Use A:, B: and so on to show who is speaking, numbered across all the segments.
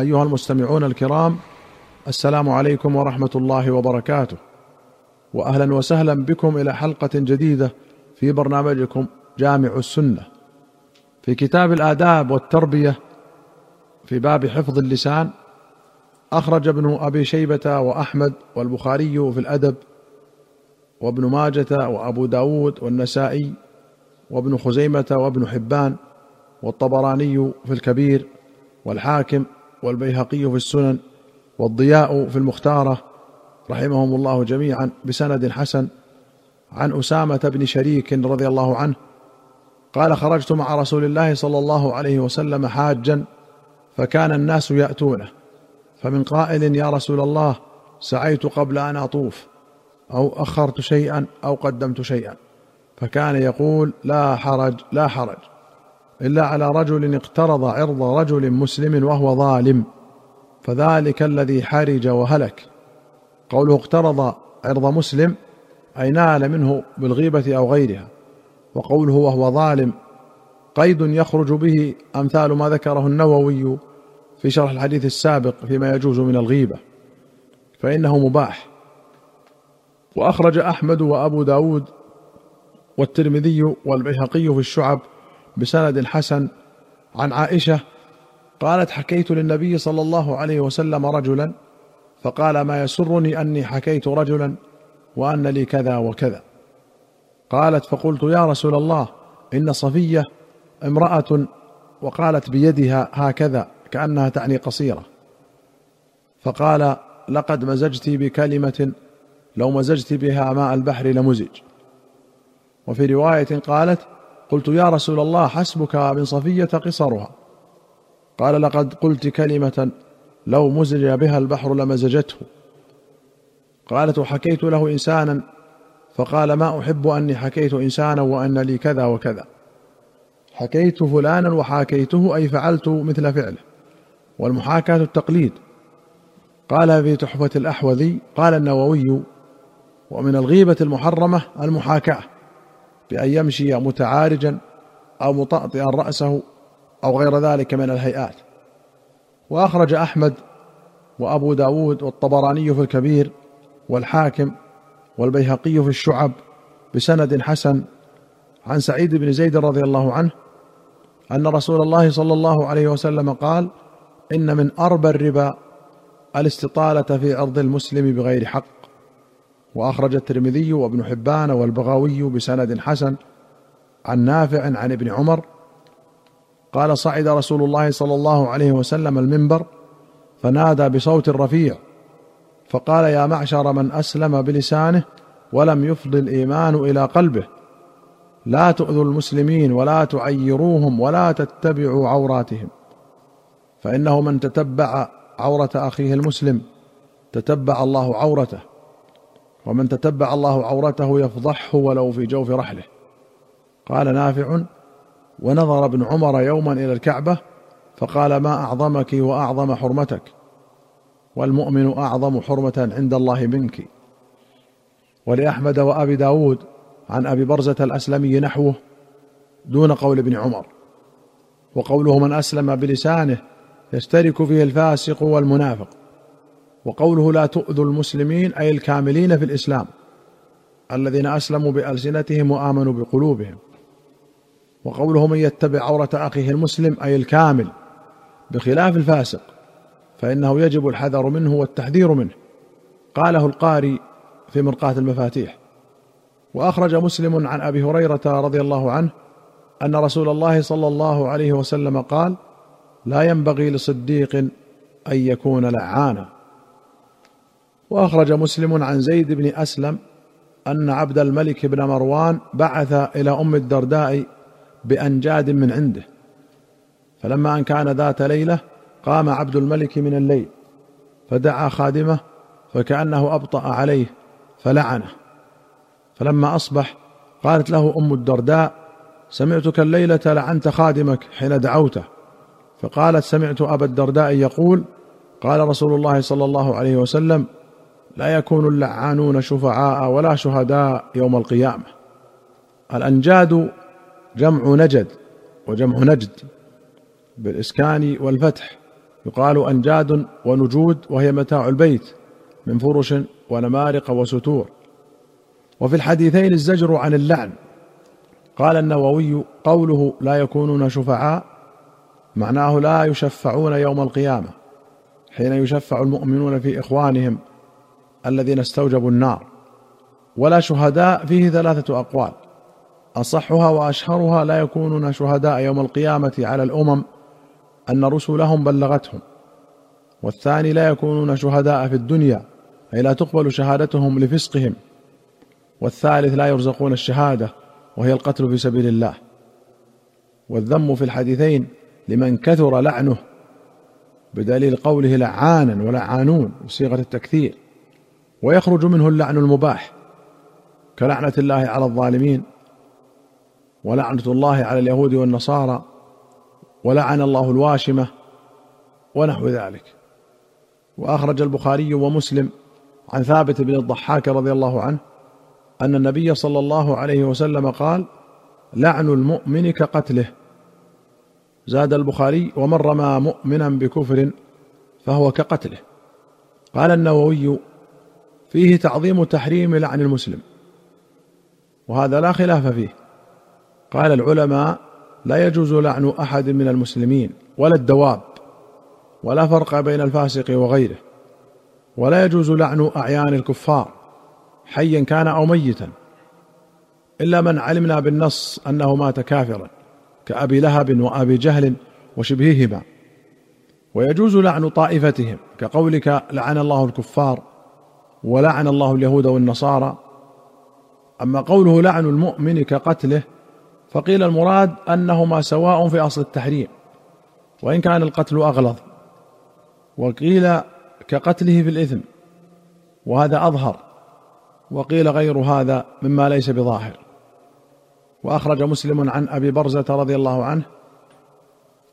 A: أيها المستمعون الكرام السلام عليكم ورحمة الله وبركاته. واهلا وسهلا بكم إلى حلقة جديدة في برنامجكم جامع السنة. في كتاب الآداب والتربية في باب حفظ اللسان أخرج ابن أبي شيبة وأحمد والبخاري في الأدب وابن ماجة وأبو داود والنسائي وابن خزيمة وابن حبان والطبراني في الكبير والحاكم والبيهقي في السنن والضياء في المختارة رحمهم الله جميعا بسند حسن عن أسامة بن شريك رضي الله عنه قال خرجت مع رسول الله صلى الله عليه وسلم حاجا فكان الناس يأتونه فمن قائل يا رسول الله سعيت قبل أن أطوف أو أخرت شيئا أو قدمت شيئا فكان يقول لا حرج لا حرج إلا على رجل اقترض عرض رجل مسلم وهو ظالم فذلك الذي حرج وهلك. قوله اقترض عرض مسلم أي نال منه بالغيبة أو غيرها. وقوله وهو ظالم قيد يخرج به أمثال ما ذكره النووي في شرح الحديث السابق فيما يجوز من الغيبة فإنه مباح. وأخرج أحمد وأبو داود والترمذي والبيهقي في الشعب بسند حسن عن عائشة قالت حكيت للنبي صلى الله عليه وسلم رجلا فقال ما يسرني أني حكيت رجلا وأن لي كذا وكذا. قالت فقلت يا رسول الله إن صفية امرأة وقالت بيدها هكذا كأنها تعني قصيرة. فقال لقد مزجت بكلمة لو مزجت بها ماء البحر لمزج. وفي رواية قالت قلت يا رسول الله حسبك من صفية قصرها. قال لقد قلت كلمة لو مزج بها البحر لمزجته قالت وحكيت له إنسانا. فقال ما أحب أني حكيت إنسانا وأن لي كذا وكذا. حكيت فلانا وحاكيته أي فعلت مثل فعله. والمحاكاة التقليد. قال في تحفة الأحوذي. قال النووي. ومن الغيبة المحرمة المحاكاة. بان يمشي متعارجا أو مطأطئا رأسه أو غير ذلك من الهيئات. وأخرج أحمد وأبو داود والطبراني في الكبير والحاكم والبيهقي في الشعب بسند حسن عن سعيد بن زيد رضي الله عنه أن رسول الله صلى الله عليه وسلم قال إن من اربى الربا الاستطالة في عرض المسلم بغير حق. وأخرج الترمذي وابن حبان والبغاوي بسند حسن عن نافع عن ابن عمر قال صعد رسول الله صلى الله عليه وسلم المنبر فنادى بصوت رفيع فقال يا معشر من أسلم بلسانه ولم يفض الإيمان إلى قلبه لا تؤذوا المسلمين ولا تعيروهم ولا تتبعوا عوراتهم فإنه من تتبع عورة أخيه المسلم تتبع الله عورته ومن تتبع الله عورته يفضحه ولو في جوف رحله. قال نافع ونظر ابن عمر يوما إلى الكعبة فقال ما أعظمك وأعظم حرمتك؟ والمؤمن أعظم حرمة عند الله منك. ولأحمد وأبي داود عن أبي برزة الأسلمي نحوه دون قول ابن عمر. وقوله من أسلم بلسانه يشترك فيه الفاسق والمنافق. وقوله لا تؤذوا المسلمين أي الكاملين في الإسلام الذين أسلموا بألسنتهم وآمنوا بقلوبهم. وقوله من يتبع عورة أخيه المسلم أي الكامل بخلاف الفاسق فإنه يجب الحذر منه والتحذير منه. قاله القاري في مرقاة المفاتيح. وأخرج مسلم عن أبي هريرة رضي الله عنه أن رسول الله صلى الله عليه وسلم قال لا ينبغي لصديق أن يكون لعانا. وأخرج مسلم عن زيد بن أسلم أن عبد الملك بن مروان بعث إلى أم الدرداء بأنجاد من عنده. فلما أن كان ذات ليلة قام عبد الملك من الليل فدعا خادمه فكأنه أبطأ عليه فلعنه. فلما أصبح قالت له أم الدرداء سمعتك الليلة لعنت خادمك حين دعوته. فقالت سمعت أبا الدرداء يقول قال رسول الله صلى الله عليه وسلم لا يكون اللعانون شفعاء ولا شهداء يوم القيامة. الأنجاد جمع نجد وجمع نجد بالإسكان والفتح. يقال أنجاد ونجود وهي متاع البيت من فرش ونمارق وستور. وفي الحديثين الزجر عن اللعن. قال النووي قوله لا يكونون شفعاء معناه لا يشفعون يوم القيامة حين يشفع المؤمنون في إخوانهم الذين استوجبوا النار. ولا شهداء فيه ثلاثة أقوال. أصحها وأشهرها لا يكونون شهداء يوم القيامة على الأمم أن رسلهم بلغتهم. والثاني لا يكونون شهداء في الدنيا أي لا تقبل شهادتهم لفسقهم. والثالث لا يرزقون الشهادة وهي القتل في سبيل الله. والذم في الحديثين لمن كثر لعنه بدليل قوله لعانا ولعانون بصيغه التكثير. ويخرج منه اللعن المباح كلعنة الله على الظالمين ولعنة الله على اليهود والنصارى ولعن الله الواشمة ونحو ذلك. وأخرج البخاري ومسلم عن ثابت بن الضحاك رضي الله عنه أن النبي صلى الله عليه وسلم قال لعن المؤمن كقتله زاد البخاري ومن رمى مؤمنا بكفر فهو كقتله قال النووي فيه تعظيم تحريم لعن المسلم. وهذا لا خلاف فيه. قال العلماء لا يجوز لعن أحد من المسلمين ولا الدواب ولا فرق بين الفاسق وغيره. ولا يجوز لعن أعيان الكفار حيا كان أو ميتا. إلا من علمنا بالنص أنه مات كافرا كأبي لهب وأبي جهل وشبههما. ويجوز لعن طائفتهم كقولك لعن الله الكفار ولعن الله اليهود والنصارى. أما قوله لعن المؤمن كقتله فقيل المراد أنهما سواء في أصل التحريم وإن كان القتل أغلظ. وقيل كقتله في الإثم وهذا أظهر. وقيل غير هذا مما ليس بظاهر. وأخرج مسلم عن أبي برزة رضي الله عنه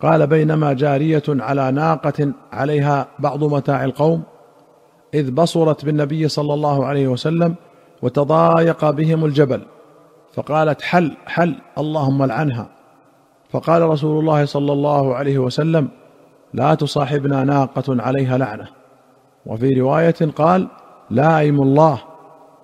A: قال بينما جارية على ناقة عليها بعض متاع القوم إذ بصرت بالنبي صلى الله عليه وسلم وتضايق بهم الجبل فقالت حل حل اللهم العنها فقال رسول الله صلى الله عليه وسلم لا تصاحبنا ناقة عليها لعنة. وفي رواية قال لا أيم الله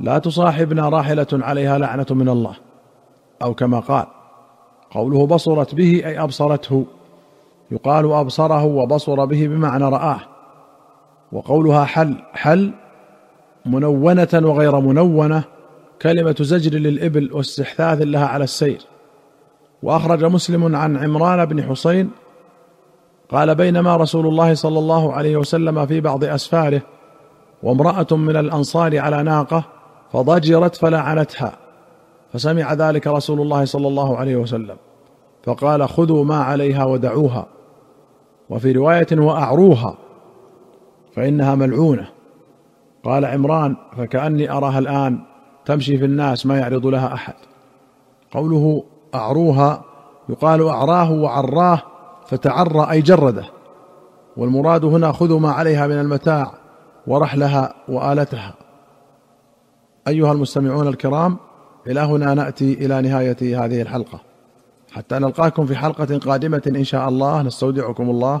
A: لا تصاحبنا راحلة عليها لعنة من الله. أو كما قال قوله بصرت به أي أبصرته. يقال أبصره وبصر به بمعنى رآه. وقولها حل. حل منونة وغير منونة كلمة زجر للإبل واستحثاث لها على السير. وأخرج مسلم عن عمران بن حسين قال بينما رسول الله صلى الله عليه وسلم في بعض أسفاره وامرأة من الأنصار على ناقة فضجرت فلعنتها فسمع ذلك رسول الله صلى الله عليه وسلم فقال خذوا ما عليها ودعوها وفي رواية وأعروها. فإنها ملعونة. قال عمران فكأني أراها الآن تمشي في الناس ما يعرض لها أحد. قوله أعروها يقال أعراه وعراه فتعرى أي جرده. والمراد هنا خذوا ما عليها من المتاع ورحلها وآلتها. أيها المستمعون الكرام إلى هنا نأتي إلى نهاية هذه الحلقة. حتى نلقاكم في حلقة قادمة إن شاء الله. نستودعكم الله.